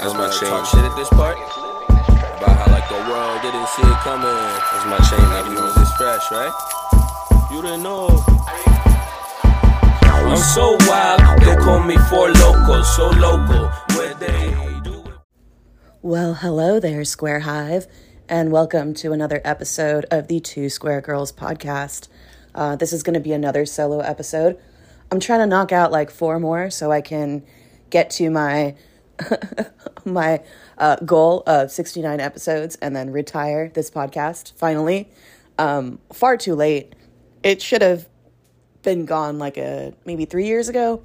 That's my chain. Talk shit at this part. About how like the world didn't see it coming. That's my chain. Now you know this fresh, right? You didn't know. I'm so wild, they call me four local, so local. Where they do it. Well, hello there, Square Hive, and welcome to another episode of the Two Square Girls podcast. Uh, this is going to be another solo episode. I'm trying to knock out like four more so I can get to my my uh, goal of 69 episodes and then retire this podcast finally. Um, far too late. It should have been gone like a maybe three years ago,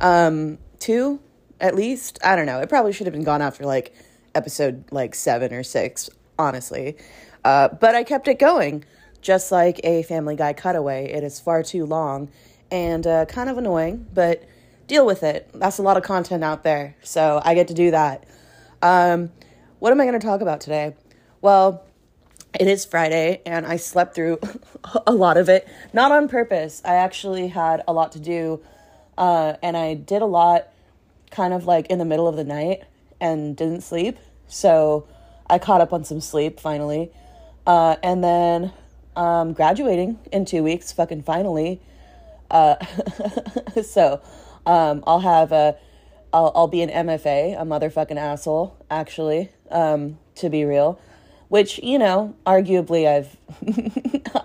um, two at least. I don't know. It probably should have been gone after like episode like seven or six, honestly. Uh, but I kept it going, just like a Family Guy cutaway. It is far too long and uh, kind of annoying, but deal with it. That's a lot of content out there, so I get to do that. Um, what am I going to talk about today? Well, it is Friday, and I slept through a lot of it, not on purpose. I actually had a lot to do, uh, and I did a lot kind of like in the middle of the night and didn't sleep. So I caught up on some sleep finally. Uh, and then um, graduating in two weeks, fucking finally. Uh, so um, I'll have a, I'll, I'll be an MFA, a motherfucking asshole, actually, um, to be real. Which you know, arguably, I've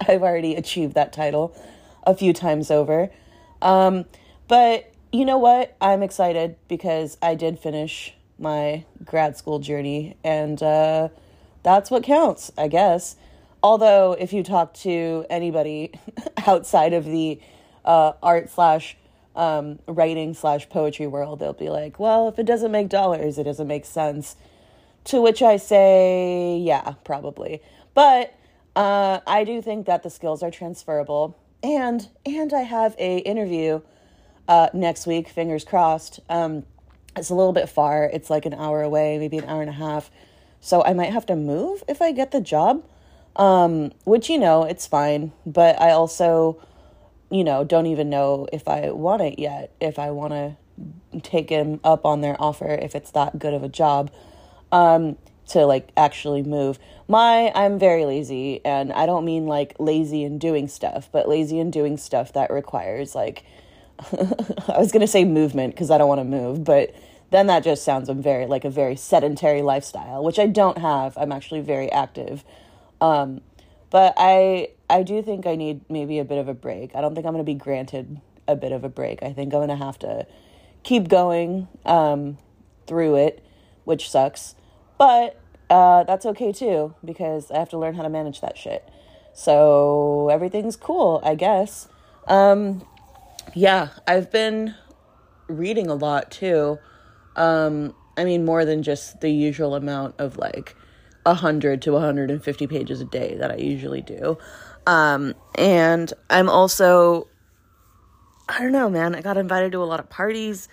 I've already achieved that title a few times over. Um, but you know what? I'm excited because I did finish my grad school journey, and uh, that's what counts, I guess. Although, if you talk to anybody outside of the uh, art slash um, writing slash poetry world, they'll be like, well, if it doesn't make dollars, it doesn't make sense. To which I say, yeah, probably. But uh, I do think that the skills are transferable, and and I have a interview uh, next week. Fingers crossed. Um, it's a little bit far. It's like an hour away, maybe an hour and a half. So I might have to move if I get the job. Um, which you know, it's fine. But I also you know, don't even know if I want it yet, if I want to take him up on their offer, if it's that good of a job, um, to like actually move. My, I'm very lazy, and I don't mean like lazy in doing stuff, but lazy in doing stuff that requires like, I was gonna say movement because I don't want to move, but then that just sounds very like a very sedentary lifestyle, which I don't have. I'm actually very active. Um, but I I do think I need maybe a bit of a break. I don't think I'm going to be granted a bit of a break. I think I'm going to have to keep going um, through it, which sucks. But uh, that's okay too, because I have to learn how to manage that shit. So everything's cool, I guess. Um, yeah, I've been reading a lot too. Um, I mean, more than just the usual amount of like 100 to 150 pages a day that I usually do. Um, and I'm also, I don't know, man, I got invited to a lot of parties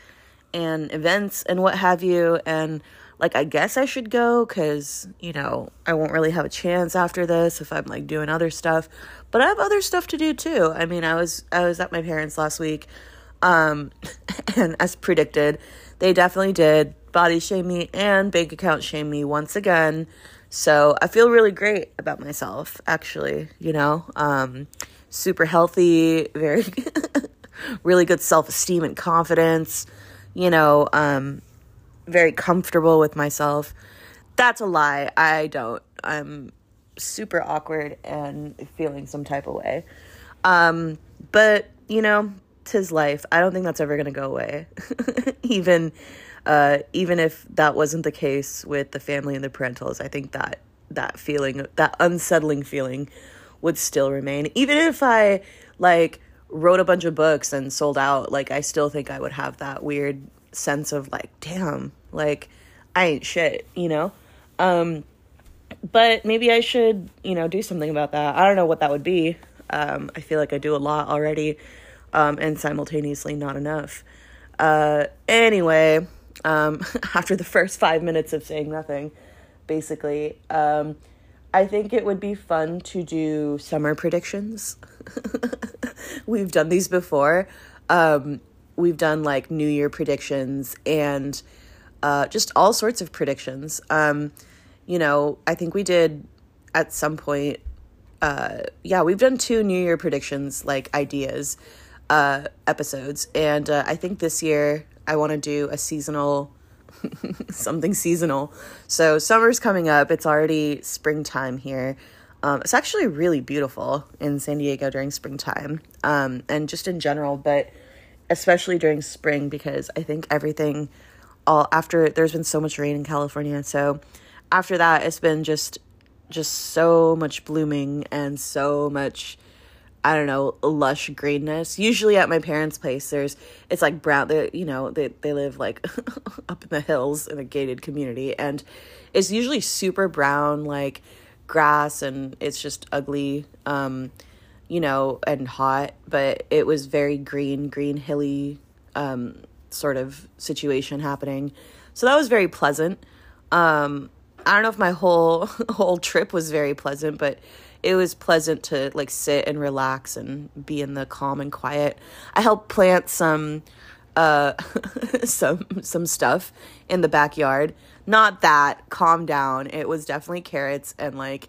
and events and what have you. And like, I guess I should go because, you know, I won't really have a chance after this if I'm like doing other stuff. But I have other stuff to do too. I mean, I was, I was at my parents last week. Um, and as predicted, they definitely did body shame me and bank account shame me once again. So I feel really great about myself, actually, you know, um, super healthy, very, really good self esteem and confidence, you know, um, very comfortable with myself. That's a lie. I don't. I'm super awkward and feeling some type of way. Um, but, you know, tis life. I don't think that's ever going to go away. Even uh, even if that wasn't the case with the family and the parentals, I think that that feeling, that unsettling feeling, would still remain. Even if I like wrote a bunch of books and sold out, like I still think I would have that weird sense of like, damn, like I ain't shit, you know? Um, but maybe I should, you know, do something about that. I don't know what that would be. Um, I feel like I do a lot already, um, and simultaneously not enough. Uh, anyway, um, after the first five minutes of saying nothing, basically, um, I think it would be fun to do summer predictions. we've done these before. Um, we've done like New Year predictions, and uh, just all sorts of predictions. Um, you know, I think we did at some point. Uh, yeah, we've done two New Year predictions, like ideas, uh, episodes, and uh, I think this year I want to do a seasonal, something seasonal. So summer's coming up. It's already springtime here. Um, it's actually really beautiful in San Diego during springtime, um, and just in general, but especially during spring because I think everything all after there's been so much rain in California. So after that, it's been just just so much blooming and so much I don't know, lush greenness. Usually at my parents' place, there's it's like brown. They you know they they live like up in the hills in a gated community, and it's usually super brown like grass, and it's just ugly, um, you know, and hot. But it was very green, green hilly, um, sort of situation happening. So that was very pleasant. Um, I don't know if my whole whole trip was very pleasant, but it was pleasant to like sit and relax and be in the calm and quiet. I helped plant some uh some some stuff in the backyard. Not that calm down. It was definitely carrots and like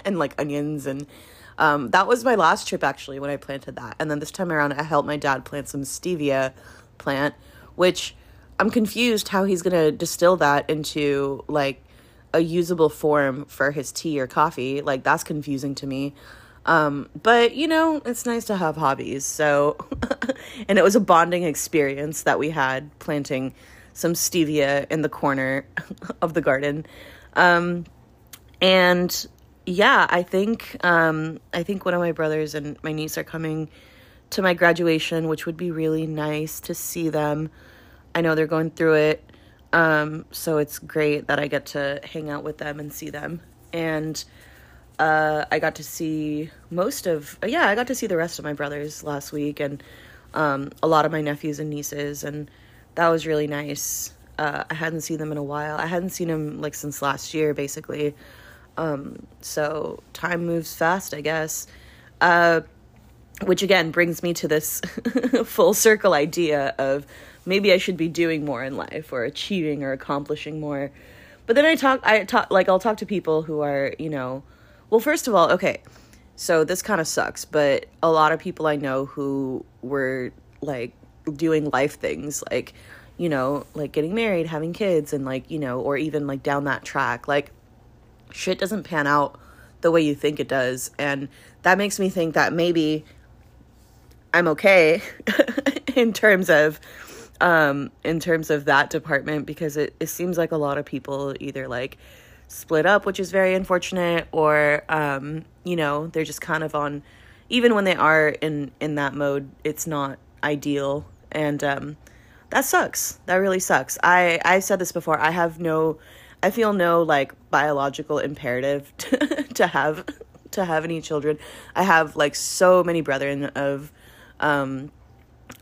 and like onions and um that was my last trip actually when I planted that. And then this time around I helped my dad plant some stevia plant, which I'm confused how he's going to distill that into like a usable form for his tea or coffee. Like that's confusing to me. Um, but you know, it's nice to have hobbies. So, and it was a bonding experience that we had planting some stevia in the corner of the garden. Um, and yeah, I think um, I think one of my brothers and my niece are coming to my graduation, which would be really nice to see them. I know they're going through it um, so it's great that I get to hang out with them and see them. And uh, I got to see most of, yeah, I got to see the rest of my brothers last week and um, a lot of my nephews and nieces. And that was really nice. Uh, I hadn't seen them in a while. I hadn't seen them like since last year, basically. Um, so time moves fast, I guess. Uh, which again brings me to this full circle idea of maybe I should be doing more in life or achieving or accomplishing more. But then I talk I talk like I'll talk to people who are, you know, well first of all, okay. So this kind of sucks, but a lot of people I know who were like doing life things like, you know, like getting married, having kids and like, you know, or even like down that track, like shit doesn't pan out the way you think it does. And that makes me think that maybe I'm okay in terms of um, in terms of that department because it, it seems like a lot of people either like split up, which is very unfortunate, or um, you know, they're just kind of on even when they are in in that mode, it's not ideal and um, that sucks. That really sucks. I I've said this before. I have no I feel no like biological imperative to, to have to have any children. I have like so many brethren of um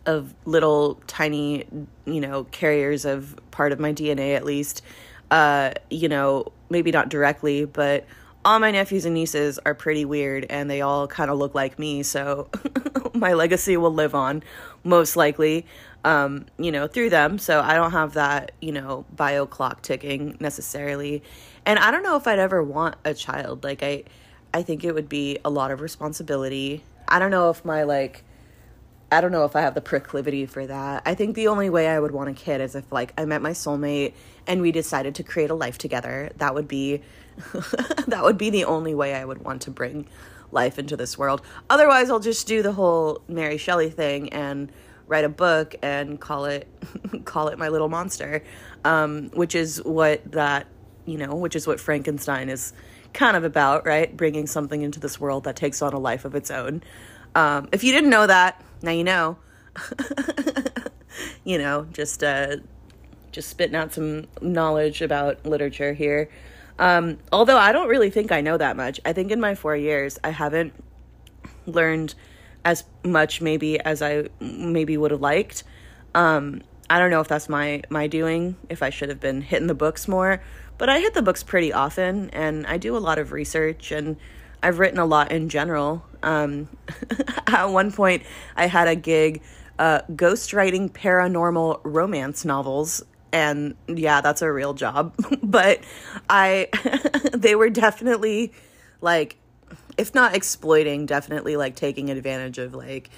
of little tiny, you know, carriers of part of my DNA at least. Uh, you know, maybe not directly, but all my nephews and nieces are pretty weird and they all kind of look like me, so my legacy will live on most likely. Um, you know, through them. So I don't have that, you know, bio clock ticking necessarily. And I don't know if I'd ever want a child. Like I I think it would be a lot of responsibility. I don't know if my like I don't know if I have the proclivity for that. I think the only way I would want a kid is if like I met my soulmate and we decided to create a life together. That would be that would be the only way I would want to bring life into this world. Otherwise, I'll just do the whole Mary Shelley thing and write a book and call it call it my little monster, um, which is what that you know, which is what Frankenstein is kind of about, right? Bringing something into this world that takes on a life of its own. Um, if you didn't know that, now you know. you know, just uh, just spitting out some knowledge about literature here. Um, although I don't really think I know that much. I think in my four years, I haven't learned as much maybe as I maybe would have liked. Um, I don't know if that's my my doing. If I should have been hitting the books more, but I hit the books pretty often, and I do a lot of research and I've written a lot in general. Um, at one point, I had a gig uh, ghostwriting paranormal romance novels, and yeah, that's a real job. but I, they were definitely like, if not exploiting, definitely like taking advantage of like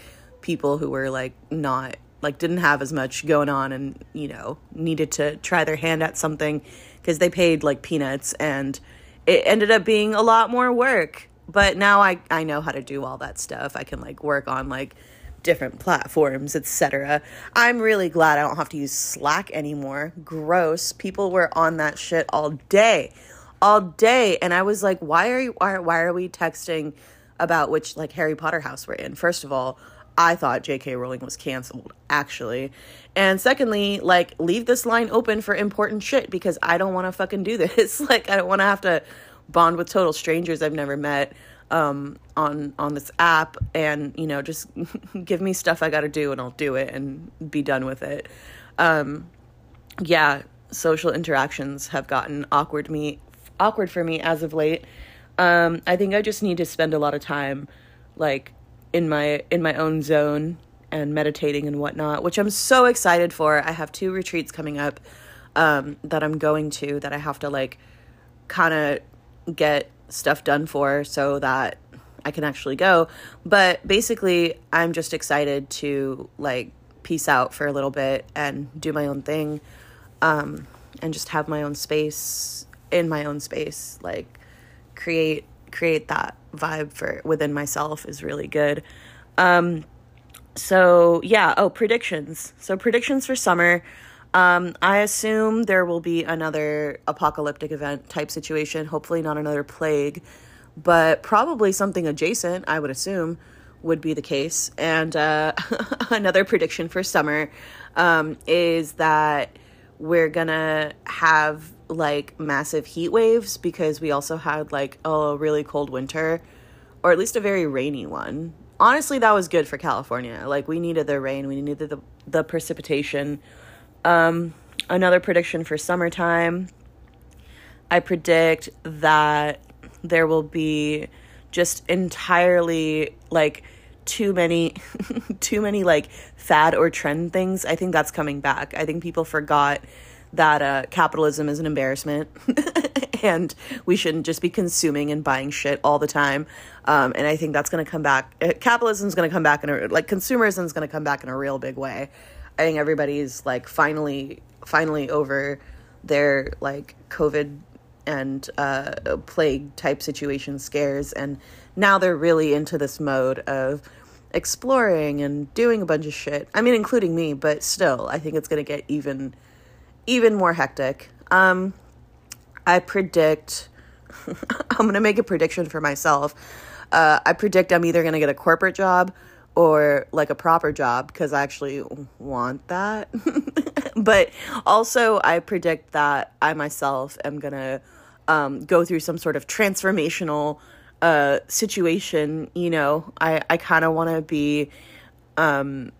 people who were like not like didn't have as much going on and you know needed to try their hand at something because they paid like peanuts and it ended up being a lot more work but now i i know how to do all that stuff. I can like work on like different platforms etc i'm really glad i don't have to use slack anymore. Gross. People were on that shit all day all day. And i was like why are you why, why are we texting about which like harry potter house we're in? First of all I thought JK Rowling was canceled, actually. And secondly, like, leave this line open for important shit because I don't want to fucking do this. like, I don't want to have to bond with total strangers I've never met um, on on this app, and you know, just give me stuff I got to do, and I'll do it and be done with it. Um, yeah, social interactions have gotten awkward me awkward for me as of late. Um, I think I just need to spend a lot of time, like in my in my own zone and meditating and whatnot, which I'm so excited for. I have two retreats coming up um, that I'm going to that I have to like kind of get stuff done for so that I can actually go. But basically, I'm just excited to like peace out for a little bit and do my own thing um, and just have my own space in my own space, like create create that vibe for within myself is really good. Um, so yeah, oh predictions. So predictions for summer. Um, I assume there will be another apocalyptic event type situation. Hopefully not another plague, but probably something adjacent. I would assume would be the case. And uh, another prediction for summer um, is that we're gonna have like massive heat waves because we also had like a really cold winter or at least a very rainy one. Honestly, that was good for California. Like we needed the rain, we needed the the precipitation. Um another prediction for summertime. I predict that there will be just entirely like too many too many like fad or trend things. I think that's coming back. I think people forgot that uh, capitalism is an embarrassment and we shouldn't just be consuming and buying shit all the time. Um, and I think that's going to come back. Uh, capitalism is going to come back in a, like consumerism is going to come back in a real big way. I think everybody's like finally, finally over their like COVID and uh, plague type situation scares. And now they're really into this mode of exploring and doing a bunch of shit. I mean, including me, but still, I think it's to get even even more hectic. Um, I predict, I'm to make a prediction for myself. Uh, I predict I'm either to get a corporate job or like a proper job because I actually want that. but also, I predict that I myself am going to um, go through some sort of transformational uh, situation. You know, I, I kind of want to be um,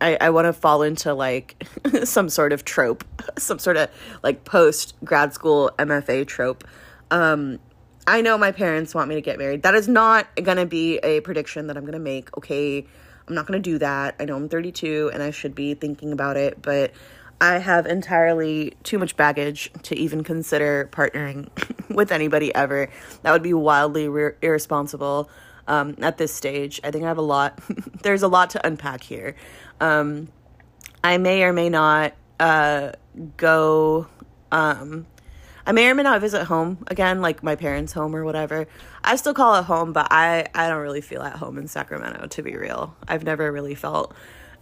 I, I want to fall into like some sort of trope, some sort of like post grad school MFA trope. Um, I know my parents want me to get married. That is not going to be a prediction that I'm going to make. Okay. I'm not going to do that. I know I'm 32 and I should be thinking about it, but I have entirely too much baggage to even consider partnering with anybody ever. That would be wildly re- irresponsible um, at this stage. I think I have a lot, there's a lot to unpack here. Um, I may or may not uh, go. Um, I may or may not visit home again, like my parents' home or whatever. I still call it home, but I, I don't really feel at home in Sacramento, to be real. I've never really felt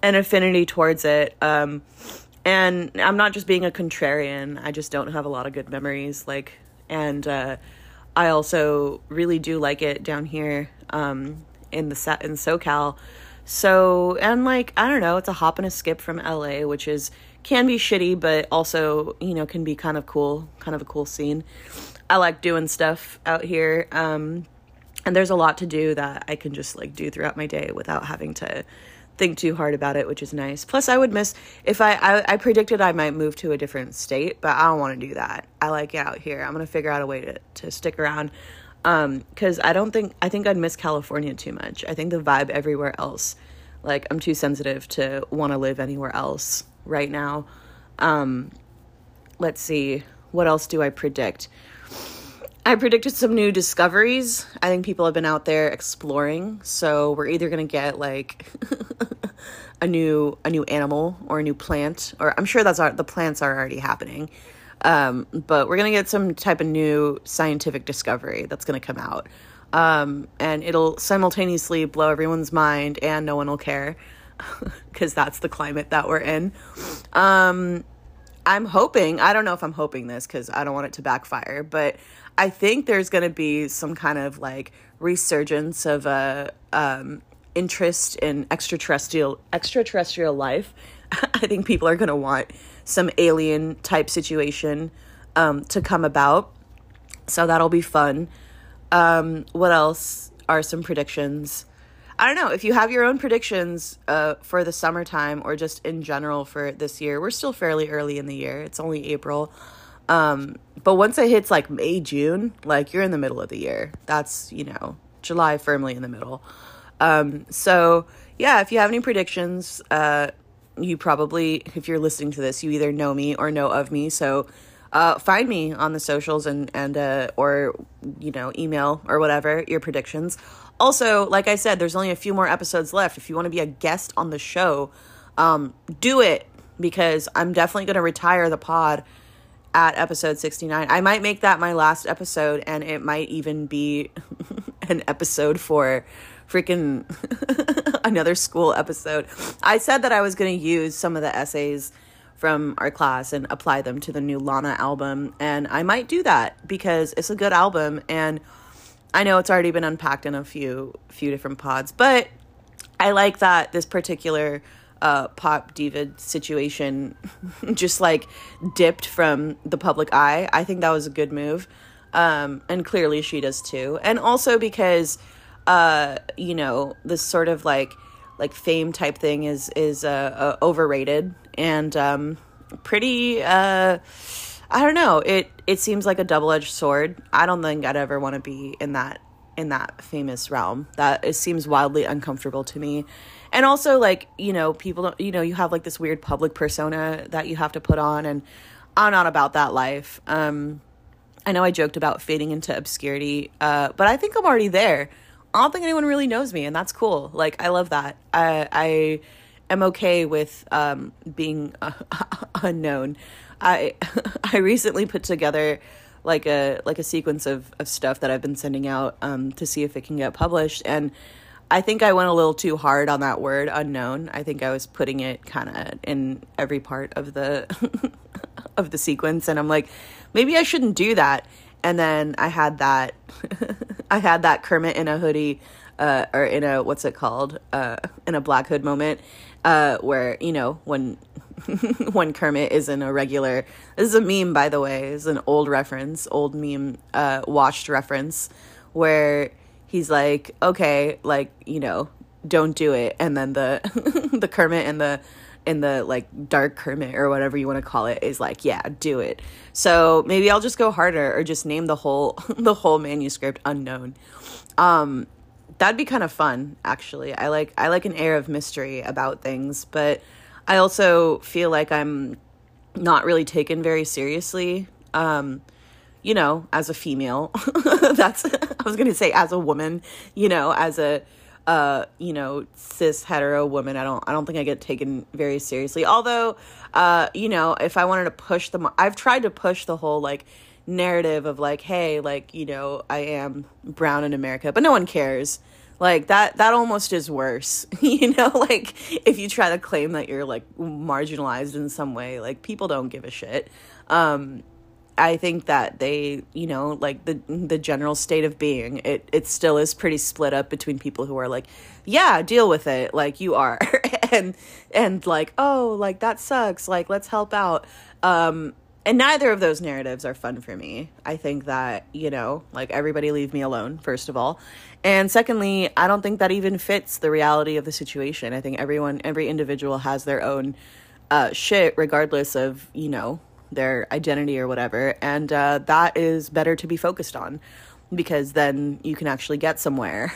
an affinity towards it. Um, and I'm not just being a contrarian, I just don't have a lot of good memories. Like, and uh, I also really do like it down here um, in the set in SoCal. So, and like, I don't know, it's a hop and a skip from LA, which is can be shitty, but also, you know, can be kind of cool, kind of a cool scene. I like doing stuff out here. Um, and there's a lot to do that I can just like do throughout my day without having to think too hard about it, which is nice. Plus, I would miss if I, I, I predicted I might move to a different state, but I don't want to do that. I like it out here. I'm gonna figure out a way to to stick around um because i don't think i think i'd miss california too much i think the vibe everywhere else like i'm too sensitive to want to live anywhere else right now um let's see, what else do I predict? I predicted some new discoveries. I think people have been out there exploring, so we're either gonna get like a new a new animal or a new plant, or I'm sure that's our, the plants are already happening. Um, but we're gonna get some type of new scientific discovery that's gonna come out, um, and it'll simultaneously blow everyone's mind, and no one will care because that's the climate that we're in. Um, I'm hoping. I don't know if I'm hoping this because I don't want it to backfire, but I think there's going to be some kind of like resurgence of a um, interest in extraterrestrial extraterrestrial life. I think people are going to want some alien type situation um, to come about. So that'll be fun. Um, what else are some predictions? I don't know if you have your own predictions uh, for the summertime or just in general for this year. We're still fairly early in the year. It's only April. Um, but once it hits like May, June, like you're in the middle of the year. That's, you know, July firmly in the middle. Um, so yeah, if you have any predictions, uh, you probably, if you're listening to this, you either know me or know of me. So uh, find me on the socials and and uh, or you know email or whatever your predictions. Also, like I said, there's only a few more episodes left. If you want to be a guest on the show, um, do it because I'm definitely going to retire the pod at episode 69. I might make that my last episode, and it might even be an episode for freaking another school episode. I said that I was going to use some of the essays from our class and apply them to the new Lana album, and I might do that because it's a good album and I know it's already been unpacked in a few few different pods, but I like that this particular uh, pop diva situation just like dipped from the public eye. I think that was a good move. Um, and clearly she does too. And also because, uh, you know, this sort of like, like fame type thing is, is, uh, uh overrated and, um, pretty, uh, I don't know. It, it seems like a double-edged sword. I don't think I'd ever want to be in that, in that famous realm. That it seems wildly uncomfortable to me and also like you know people don't you know you have like this weird public persona that you have to put on and i'm not about that life um i know i joked about fading into obscurity uh but i think i'm already there i don't think anyone really knows me and that's cool like i love that i i am okay with um being uh, unknown i i recently put together like a like a sequence of of stuff that i've been sending out um to see if it can get published and I think I went a little too hard on that word unknown. I think I was putting it kind of in every part of the of the sequence and I'm like maybe I shouldn't do that. And then I had that I had that Kermit in a hoodie uh, or in a what's it called? Uh, in a black hood moment uh, where, you know, when when Kermit is in a regular this is a meme by the way, is an old reference, old meme uh watched reference where he's like, okay, like, you know, don't do it. And then the the Kermit and the in the like dark Kermit or whatever you want to call it is like, yeah, do it. So maybe I'll just go harder or just name the whole the whole manuscript unknown. Um that'd be kind of fun actually. I like I like an air of mystery about things, but I also feel like I'm not really taken very seriously. Um you know, as a female. That's I was gonna say as a woman, you know, as a uh, you know, cis hetero woman. I don't I don't think I get taken very seriously. Although, uh, you know, if I wanted to push the, I've tried to push the whole like narrative of like, hey, like, you know, I am brown in America, but no one cares. Like that that almost is worse. you know, like if you try to claim that you're like marginalized in some way, like people don't give a shit. Um I think that they, you know, like the the general state of being, it it still is pretty split up between people who are like, yeah, deal with it, like you are, and and like, oh, like that sucks, like let's help out. Um, and neither of those narratives are fun for me. I think that, you know, like everybody leave me alone, first of all. And secondly, I don't think that even fits the reality of the situation. I think everyone, every individual has their own uh, shit, regardless of, you know, their identity or whatever. And uh, that is better to be focused on because then you can actually get somewhere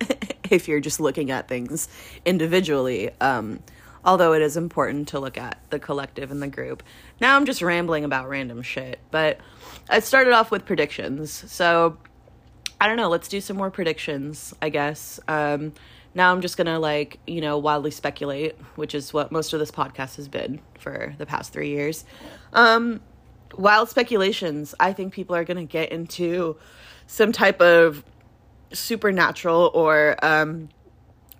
if you're just looking at things individually. Um, Although it is important to look at the collective and the group. Now I'm just rambling about random shit, but I started off with predictions. So I don't know, let's do some more predictions, I guess. Um, now I'm just gonna like, you know, wildly speculate, which is what most of this podcast has been for the past three years. Um, wild speculations. I think people are gonna get into some type of supernatural or um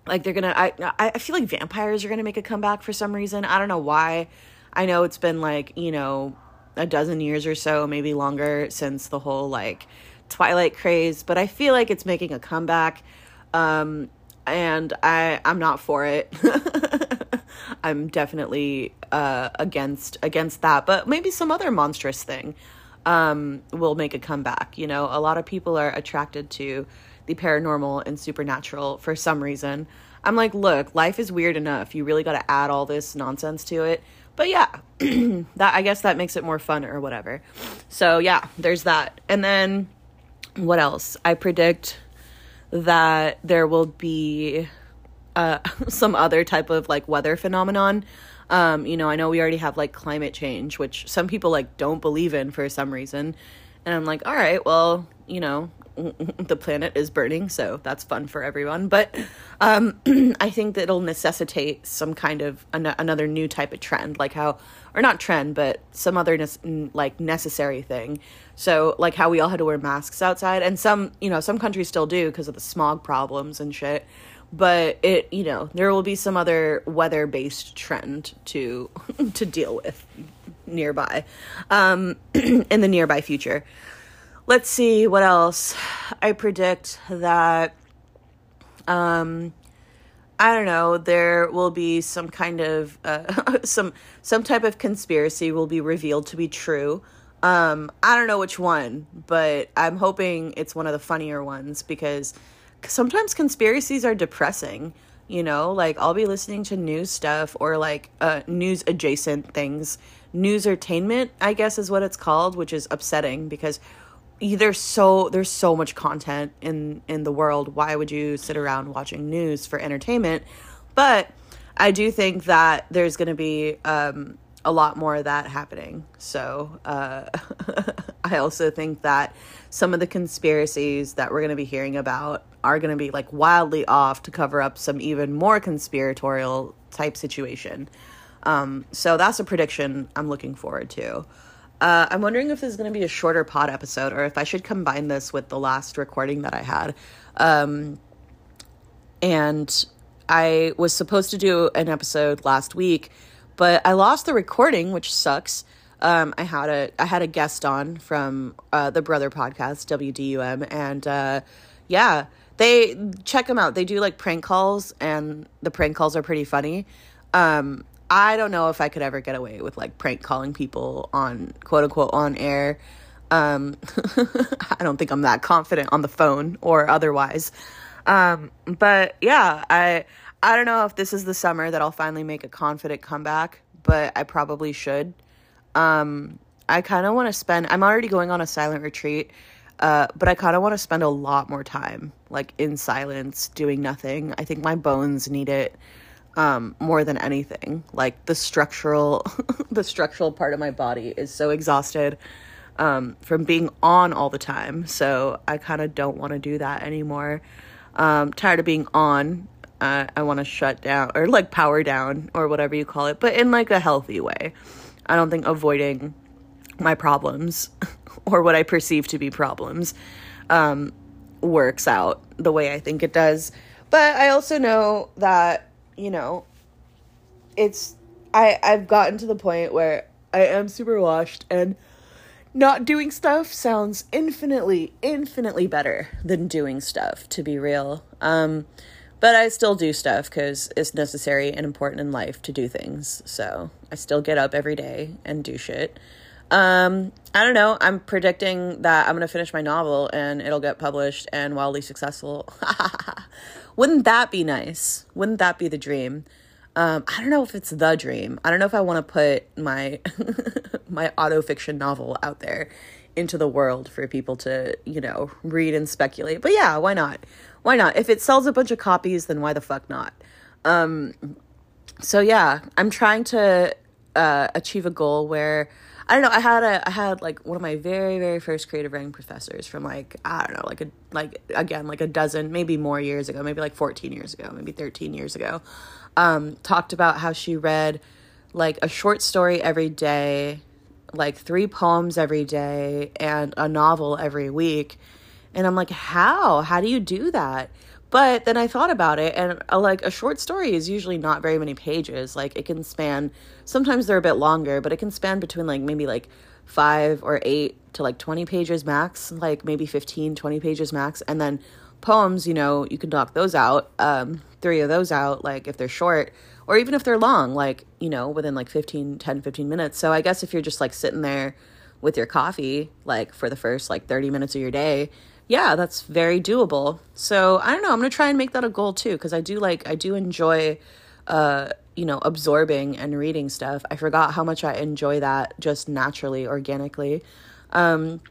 like they're gonna I I feel like vampires are gonna make a comeback for some reason. I don't know why. I know it's been like, you know, a dozen years or so, maybe longer since the whole like Twilight craze, but I feel like it's making a comeback. Um and I I'm not for it. I'm definitely uh against against that, but maybe some other monstrous thing um will make a comeback, you know. A lot of people are attracted to the paranormal and supernatural for some reason. I'm like, look, life is weird enough. You really got to add all this nonsense to it. But yeah, that I guess that makes it more fun or whatever. So yeah, there's that. And then what else? I predict that there will be uh, some other type of like weather phenomenon. Um, you know, I know we already have like climate change, which some people like don't believe in for some reason. And I'm like, all right, well, you know, the planet is burning, so that's fun for everyone. But um, I think that it'll necessitate some kind of an- another new type of trend, like how, or not trend, but some other ne- like necessary thing. So like how we all had to wear masks outside, and some you know some countries still do because of the smog problems and shit. But it you know there will be some other weather based trend to to deal with nearby um, in the nearby future let's see what else. I predict that um I don't know, there will be some kind of uh, some some type of conspiracy will be revealed to be true. Um I don't know which one, but I'm hoping it's one of the funnier ones because sometimes conspiracies are depressing you know like i'll be listening to news stuff or like uh, news adjacent things news entertainment i guess is what it's called which is upsetting because there's so there's so much content in in the world. Why would you sit around watching news for entertainment? But i do think that there's going to be um, a lot more of that happening. So uh, i also think that some of the conspiracies that we're going to be hearing about are going to be like wildly off to cover up some even more conspiratorial type situation. Um, so that's a prediction i'm looking forward to uh, I'm wondering if this is going to be a shorter pod episode or if I should combine this with the last recording that I had. Um, and I was supposed to do an episode last week, but I lost the recording, which sucks. Um, I had a I had a guest on from uh, the Brother Podcast WDUM, and uh, yeah, they check them out. They do like prank calls, and the prank calls are pretty funny. Um, I don't know if I could ever get away with like prank calling people on quote unquote on air. Um, I don't think I'm that confident on the phone or otherwise. Um, but yeah, I I don't know if this is the summer that I'll finally make a confident comeback, but I probably should. Um, I kind of want to spend. I'm already going on a silent retreat, uh, but I kind of want to spend a lot more time like in silence, doing nothing. I think my bones need it um, more than anything. Like the structural, the structural part of my body is so exhausted um, from being on all the time. So I kind of don't want to do that anymore. Um, tired of being on. Uh, I want to shut down or like power down or whatever you call it, but in like a healthy way. I don't think avoiding my problems or what I perceive to be problems um, works out the way I think it does. But I also know that you know, it's I I've gotten to the point where I am super washed and not doing stuff sounds infinitely infinitely better than doing stuff to be real. Um but I still do stuff cuz it's necessary and important in life to do things. So, I still get up every day and do shit. Um, I don't know. I'm predicting that I'm going to finish my novel and it'll get published and wildly successful. Wouldn't that be nice? Wouldn't that be the dream? Um, I don't know if it's the dream. I don't know if I want to put my my auto fiction novel out there into the world for people to, you know, read and speculate. But yeah, why not? Why not? If it sells a bunch of copies, then why the fuck not? Um, so yeah, I'm trying to uh, achieve a goal where I don't know. I had a I had like one of my very very first creative writing professors from like I don't know like a like again like a dozen maybe more years ago maybe like fourteen years ago maybe thirteen years ago, um, talked about how she read like a short story every day, like three poems every day, and a novel every week, and I'm like how how do you do that? But then I thought about it, and uh, like a short story is usually not very many pages. Like it can span, sometimes they're a bit longer, but it can span between like maybe like five or eight to like 20 pages max, like maybe 15, 20 pages max. And then poems, you know, you can knock those out, um, three of those out, like if they're short, or even if they're long, like, you know, within like 15, 10, 15 minutes. So I guess if you're just like sitting there with your coffee, like for the first like 30 minutes of your day, yeah, that's very doable. So I don't know. I'm gonna try and make that a goal too, because I do like I do enjoy, uh, you know, absorbing and reading stuff. I forgot how much I enjoy that just naturally, organically. Um,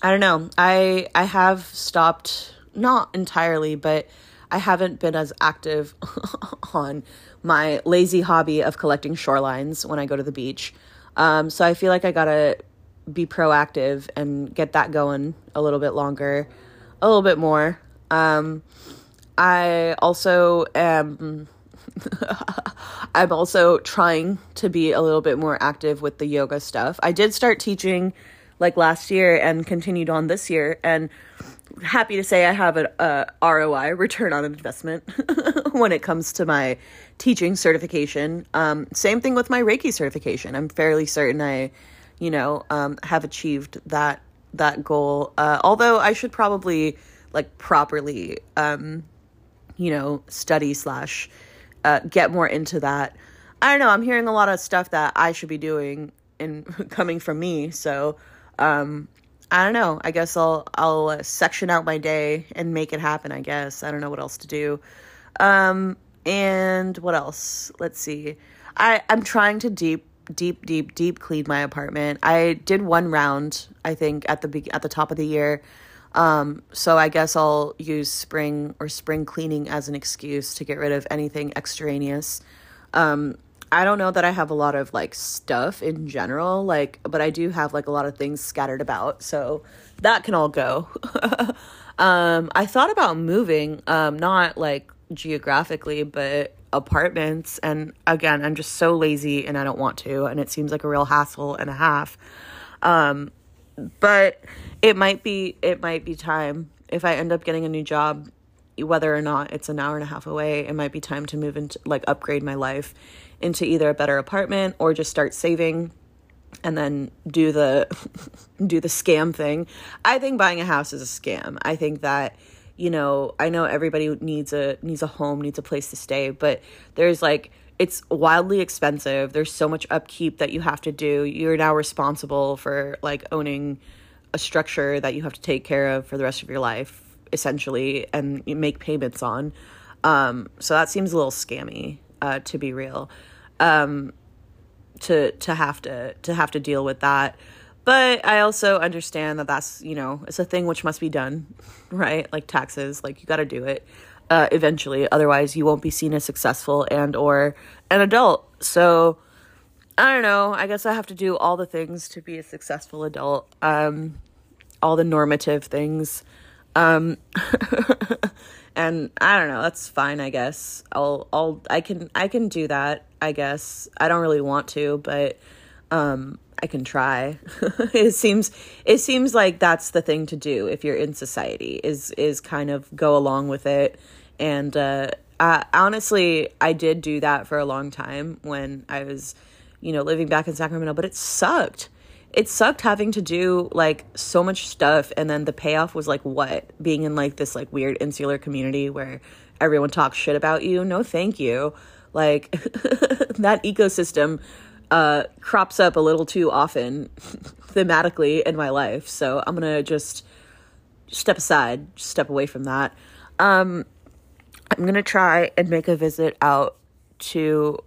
I don't know. I I have stopped not entirely, but I haven't been as active on my lazy hobby of collecting shorelines when I go to the beach. Um, so I feel like I gotta be proactive and get that going a little bit longer, a little bit more. Um, I also am. I'm also trying to be a little bit more active with the yoga stuff. I did start teaching like last year and continued on this year, and happy to say I have a, ROI return on investment when it comes to my teaching certification. Um, same thing with my Reiki certification. I'm fairly certain I you know, um, have achieved that that goal. Uh, although I should probably like properly, um, you know, study slash uh, get more into that. I don't know. I'm hearing a lot of stuff that I should be doing in coming from me. So um, I don't know. I guess I'll I'll uh, section out my day and make it happen. I guess I don't know what else to do. Um, and what else? Let's see. I I'm trying to deep deep, deep, deep clean my apartment. I did one round, I think, at the be- at the top of the year. Um, so I guess I'll use spring or spring cleaning as an excuse to get rid of anything extraneous. Um, I don't know that I have a lot of like stuff in general, like, but I do have like a lot of things scattered about, so that can all go. um, I thought about moving, um, not like geographically, but apartments. And again, I'm just so lazy and I don't want to. And it seems like a real hassle and a half. Um, but it might be it might be time if I end up getting a new job, whether or not it's an hour and a half away. It might be time to move into like upgrade my life into either a better apartment or just start saving and then do the do the scam thing. I think buying a house is a scam. I think that you know, I know everybody needs a needs a home, needs a place to stay, but there's like it's wildly expensive. There's so much upkeep that you have to do. You're now responsible for like owning a structure that you have to take care of for the rest of your life essentially and make payments on. Um, so that seems a little scammy uh, to be real. Um, to to have to to have to deal with that. But I also understand that that's, you know, it's a thing which must be done, right? Like taxes, like you got to do it uh, eventually. Otherwise, you won't be seen as successful and or an adult. So I don't know. I guess I have to do all the things to be a successful adult. Um, all the normative things. Um, and I don't know. That's fine. I guess I'll I'll I can I can do that. I guess I don't really want to, but um I can try. it seems it seems like that's the thing to do if you're in society is is kind of go along with it. And uh, I, honestly, I did do that for a long time when I was, you know, living back in Sacramento. But it sucked. It sucked having to do like so much stuff, and then the payoff was like what being in like this like weird insular community where everyone talks shit about you. No, thank you. Like that ecosystem uh, crops up a little too often thematically in my life. So I'm going to just step aside, step away from that. Um, I'm going to try and make a visit out to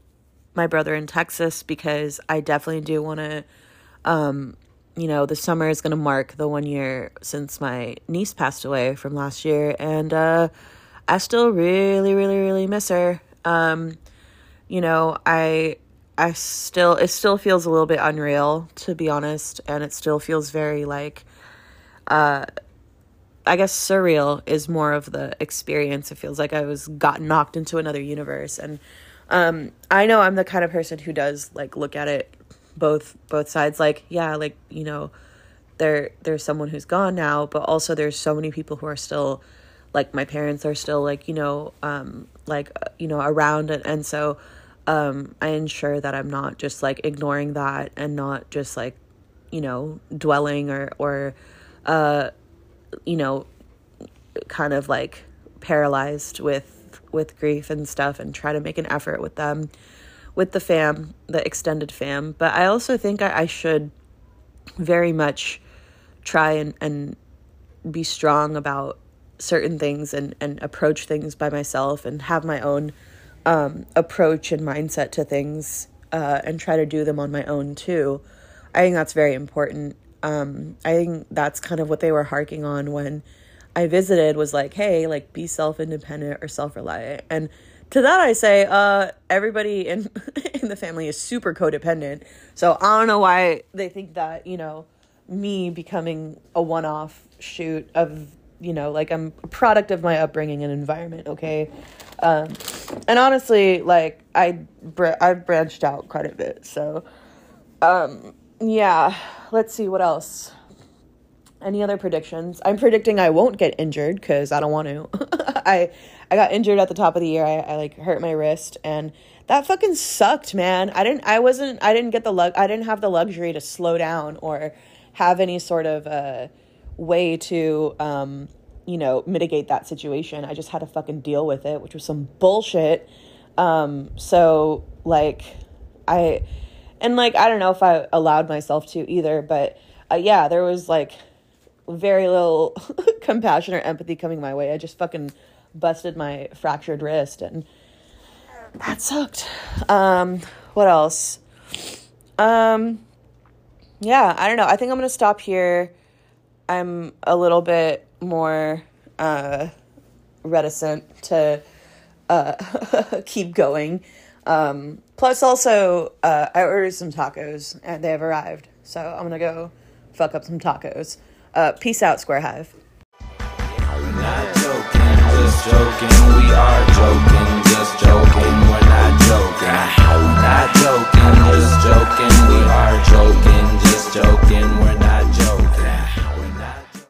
my brother in Texas because I definitely do want to. Um, you know, the summer is going to mark the one year since my niece passed away from last year, and uh, I still really, really, really miss her. Um, you know, I I still it still feels a little bit unreal to be honest, and it still feels very like uh I guess surreal is more of the experience. It feels like I was got knocked into another universe and um I know I'm the kind of person who does like look at it both both sides like yeah, like, you know, there there's someone who's gone now, but also there's so many people who are still like my parents are still like, you know, um like you know, around and, and so um, I ensure that I'm not just like ignoring that and not just like, you know, dwelling or, or, uh, you know, kind of like paralyzed with, with grief and stuff and try to make an effort with them, with the fam, the extended fam. But I also think I, I should very much try and, and be strong about certain things and, and approach things by myself and have my own, um, approach and mindset to things uh, and try to do them on my own too. I think that's very important. Um, I think that's kind of what they were harking on when I visited was like, hey, like be self independent or self reliant. And to that I say, uh, everybody in in the family is super codependent. So I don't know why they think that, you know, me becoming a one off shoot of you know, like I'm a product of my upbringing and environment, okay? Um, and honestly, like I br- I've branched out quite a bit. So, um, yeah, let's see what else. Any other predictions? I'm predicting I won't get injured because I don't want to. I I got injured at the top of the year. I, I like hurt my wrist and that fucking sucked, man. I didn't I wasn't I didn't get the lug I didn't have the luxury to slow down or have any sort of uh way to um you know mitigate that situation. I just had to fucking deal with it, which was some bullshit. Um so like I and like I don't know if I allowed myself to either, but uh, yeah, there was like very little compassion or empathy coming my way. I just fucking busted my fractured wrist and that sucked. Um, what else? Um, yeah, I don't know. I think I'm gonna stop here. I'm a little bit more uh, reticent to uh, keep going. Um, plus, also, uh, I ordered some tacos and they have arrived. So I'm going to go fuck up some tacos. Uh, peace out, Square Hive. Joking, just joking. We are joking, just joking. We're not joking.